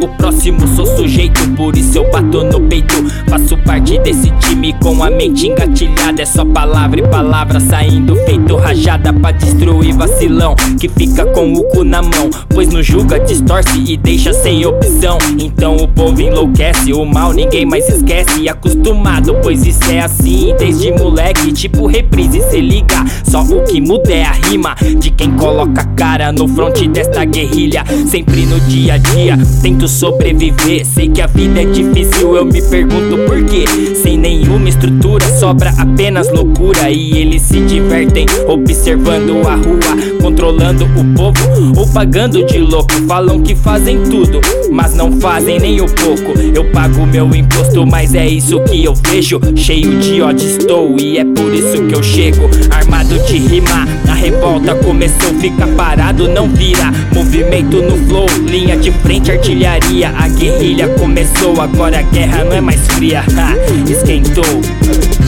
o próximo sou sujeito, por isso eu bato no peito. Faço parte desse time com a mente engatilhada. É só palavra e palavra saindo feito rajada pra destruir vacilão que fica com o cu na mão. Pois não julga, distorce e deixa sem opção. Então o povo enlouquece, o mal ninguém mais esquece. Acostumado, pois isso é assim desde moleque. Tipo reprise, se liga. Só o que muda é a rima de quem coloca cara no front desta guerrilha. Sempre no dia a dia, tento sobreviver. Sei que a vida é difícil, eu me pergunto por quê. Sem nenhuma estrutura, sobra apenas loucura. E eles se divertem observando a rua, controlando o povo ou pagando de louco. Falam que fazem tudo, mas não fazem nem o pouco. Eu pago meu imposto, mas é isso que eu vejo. Cheio de ódio estou e é por isso que eu chego. Armado de rima, a revolta começou, fica parado, não vira. Movimento no flow, linha de frente, artilharia. A guerrilha começou, agora a guerra não é mais fria. Ha, esquentou.